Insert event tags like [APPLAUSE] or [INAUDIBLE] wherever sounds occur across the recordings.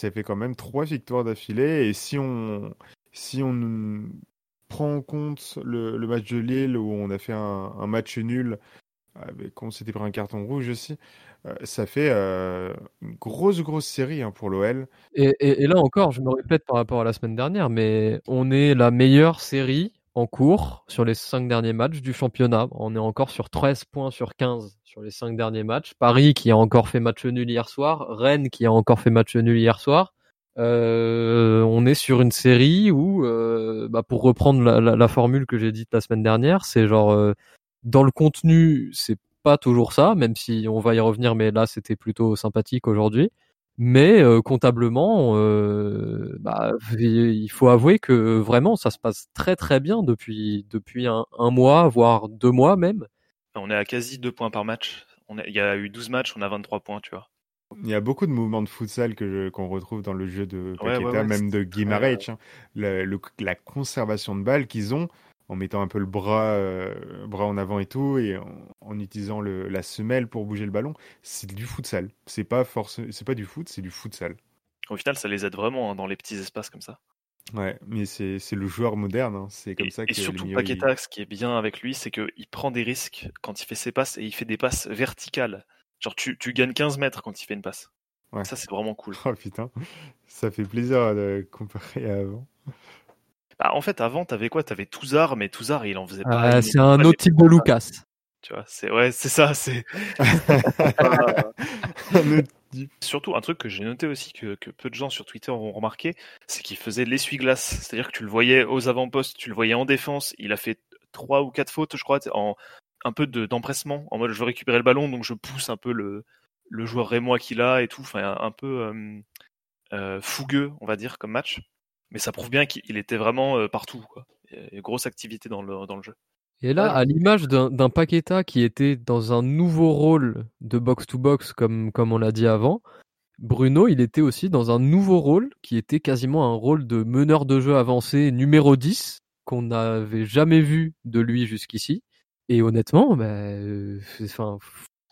Ça fait quand même trois victoires d'affilée. Et si on, si on prend en compte le, match de Lille où on a fait un, match nul, avec, on s'était pris un carton rouge aussi, euh, ça fait euh, une grosse, grosse série hein, pour l'OL. Et, là encore, je me répète par rapport à la semaine dernière, mais on est la meilleure série en cours sur les cinq derniers matchs du championnat. On est encore sur 13 points sur 15 sur les cinq derniers matchs. Paris qui a encore fait match nul hier soir, Rennes qui a encore fait match nul hier soir. Euh, on est sur une série où, bah, pour reprendre la, formule que j'ai dite la semaine dernière, c'est genre dans le contenu, c'est pas toujours ça, même si on va y revenir, mais là c'était plutôt sympathique aujourd'hui. Mais euh, comptablement, euh, bah, il faut avouer que vraiment ça se passe très très bien depuis depuis un, mois, voire deux mois même. On est à quasi deux points par match. On il y a eu 12 matchs, on a 23 points, tu vois. Il y a beaucoup de mouvements de futsal que qu'on retrouve dans le jeu de Paqueta, même de Guimarães. Hein. la conservation de balles qu'ils ont, en mettant un peu le bras, euh, bras en avant et tout, et en, utilisant le, la semelle pour bouger le ballon, c'est du futsal. C'est pas force, c'est pas du foot, c'est du futsal. Au final, ça les aide vraiment hein, dans les petits espaces comme ça. Ouais, mais c'est le joueur moderne, hein. c'est comme ça que. Et surtout Paqueta, ce qui est bien avec lui, c'est qu'il prend des risques quand il fait ses passes et il fait des passes verticales. Genre tu, tu gagnes 15 mètres quand il fait une passe. Ouais. Ça c'est vraiment cool. [LAUGHS] Oh putain, ça fait plaisir de comparer à avant. Bah, en fait, avant, t'avais quoi? T'avais Touzard, mais Touzard, il en faisait pas. Ah, c'est un autre type de Lucas. Tu vois, c'est ouais, c'est ça, c'est. [LAUGHS] Surtout un truc que j'ai noté aussi que, peu de gens sur Twitter ont remarqué, c'est qu'il faisait l'essuie-glace. C'est-à-dire que tu le voyais aux avant-postes, tu le voyais en défense. Il a fait trois ou quatre fautes, je crois, en un peu d'empressement, en mode je veux récupérer le ballon, donc je pousse un peu le, le joueur rémois qu'il a et tout. Enfin, un peu euh, euh, fougueux, on va dire, comme match mais ça prouve bien qu'il était vraiment euh, partout. Quoi. Il y a une grosse activité dans le, dans le jeu. Et là, à l'image d'un Paqueta qui était dans un nouveau rôle de box-to-box, comme, comme on l'a dit avant, Bruno, il était aussi dans un nouveau rôle qui était quasiment un rôle de meneur de jeu avancé numéro 10, qu'on n'avait jamais vu de lui jusqu'ici. Et honnêtement, bah, euh, enfin,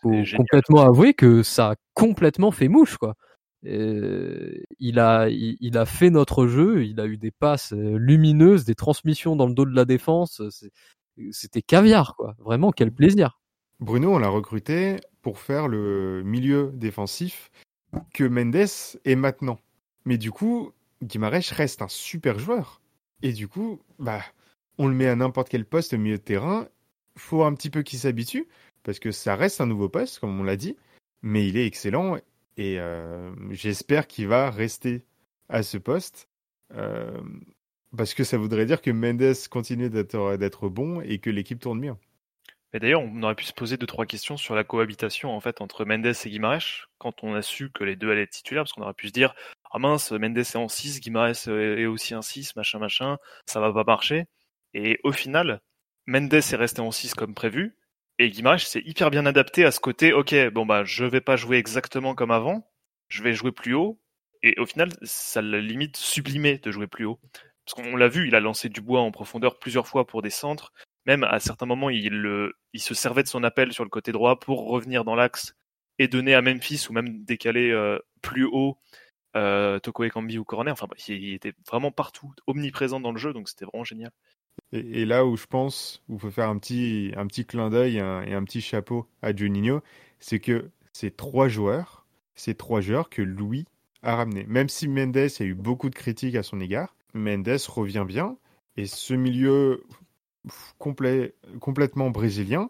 faut complètement avouer que ça a complètement fait mouche, quoi. Euh, il a, il, a fait notre jeu, il a eu des passes euh, lumineuses, des transmissions dans le dos de la défense. C'était caviar, quoi. Vraiment, quel plaisir. Bruno, on l'a recruté pour faire le milieu défensif que Mendes est maintenant. Mais du coup, Guimarães reste un super joueur. Et du coup, bah, on le met à n'importe quel poste au milieu de terrain. Faut un petit peu qu'il s'habitue, parce que ça reste un nouveau poste, comme on l'a dit. Mais il est excellent et euh, j'espère qu'il va rester à ce poste. Euh, parce que ça voudrait dire que Mendes continue d'être bon et que l'équipe tourne bien. D'ailleurs, on aurait pu se poser deux trois questions sur la cohabitation en fait entre Mendes et Guimaraes quand on a su que les deux allaient être titulaires, parce qu'on aurait pu se dire ah mince, Mendes est en 6, Guimaraes est aussi en 6, machin machin, ça va pas marcher. Et au final, Mendes est resté en 6 comme prévu, et Guimaraes s'est hyper bien adapté à ce côté, ok, bon bah je vais pas jouer exactement comme avant, je vais jouer plus haut. Et au final, ça l'a limite sublimé de jouer plus haut. Parce qu'on l'a vu, il a lancé du bois en profondeur plusieurs fois pour des centres. Même à certains moments, il, se servait de son appel sur le côté droit pour revenir dans l'axe et donner à Memphis ou même décaler euh, plus haut euh, Toko ou Corner. Enfin, il était vraiment partout, omniprésent dans le jeu, donc c'était vraiment génial. Et, là où je pense, où il faut faire un petit, un petit clin d'œil et un petit chapeau à Juninho, c'est que ces trois joueurs, ces trois joueurs que Louis a ramenés. Même si Mendes a eu beaucoup de critiques à son égard, Mendes revient bien et ce milieu complètement brésilien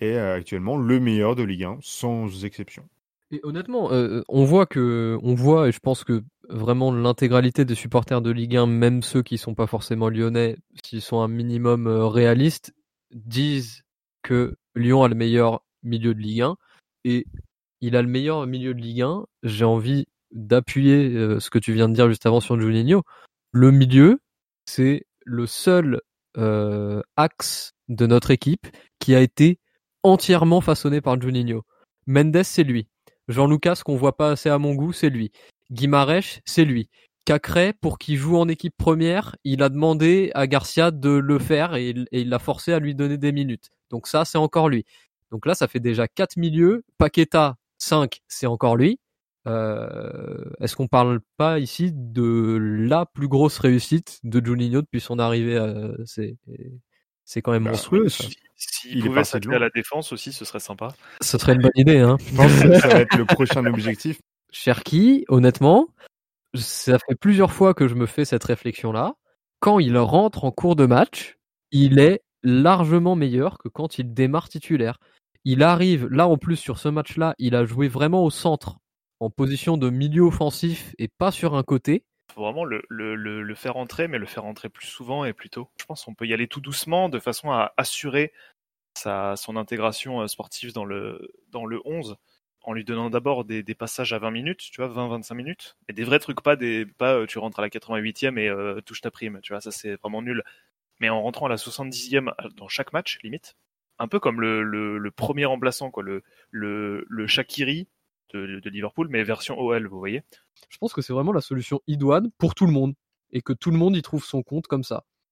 est actuellement le meilleur de Ligue 1, sans exception. Et honnêtement, euh, on voit que, on voit, et je pense que vraiment l'intégralité des supporters de Ligue 1, même ceux qui sont pas forcément lyonnais, s'ils sont un minimum euh, réalistes, disent que Lyon a le meilleur milieu de Ligue 1. Et il a le meilleur milieu de Ligue 1. J'ai envie d'appuyer euh, ce que tu viens de dire juste avant sur Juninho. Le milieu, c'est le seul axe de notre équipe qui a été entièrement façonné par Juninho. Mendes, c'est lui. Jean-Lucas, qu'on voit pas assez à mon goût, c'est lui. Guimarèche, c'est lui. Cacré, pour qu'il joue en équipe première, il a demandé à Garcia de le faire et, il l'a forcé à lui donner des minutes. Donc ça, c'est encore lui. Donc là, ça fait déjà quatre milieux. Paqueta, 5, c'est encore lui. Euh, Est-ce qu'on parle pas ici de la plus grosse réussite de Juninho depuis son arrivée à... C'est c'est quand même Bah, monstrueux. Si- S'il Il pouvait s'atteler à la défense aussi, ce serait sympa. Ce serait une bonne idée. Hein. [LAUGHS] Je pense que ça va être le prochain objectif. Cherki, honnêtement, ça fait plusieurs fois que je me fais cette réflexion-là. Quand il rentre en cours de match, il est largement meilleur que quand il démarre titulaire. Il arrive, là en plus sur ce match-là, il a joué vraiment au centre, en position de milieu offensif et pas sur un côté. faut vraiment le, faire entrer, mais le faire entrer plus souvent et plus tôt. Je pense qu'on peut y aller tout doucement, de façon à assurer sa, son intégration euh, sportive dans le, dans le 11, en lui donnant d'abord des, passages à 20 minutes, tu vois, 20-25 minutes, et des vrais trucs, pas des, pas euh, tu rentres à la 88e et euh, touche ta prime, tu vois, ça c'est vraiment nul. Mais en rentrant à la 70e dans chaque match, limite, un peu comme le, le, le premier remplaçant, quoi, le, le, le Shakiri de, de Liverpool, mais version OL, vous voyez. Je pense que c'est vraiment la solution idoine pour tout le monde et que tout le monde y trouve son compte comme ça.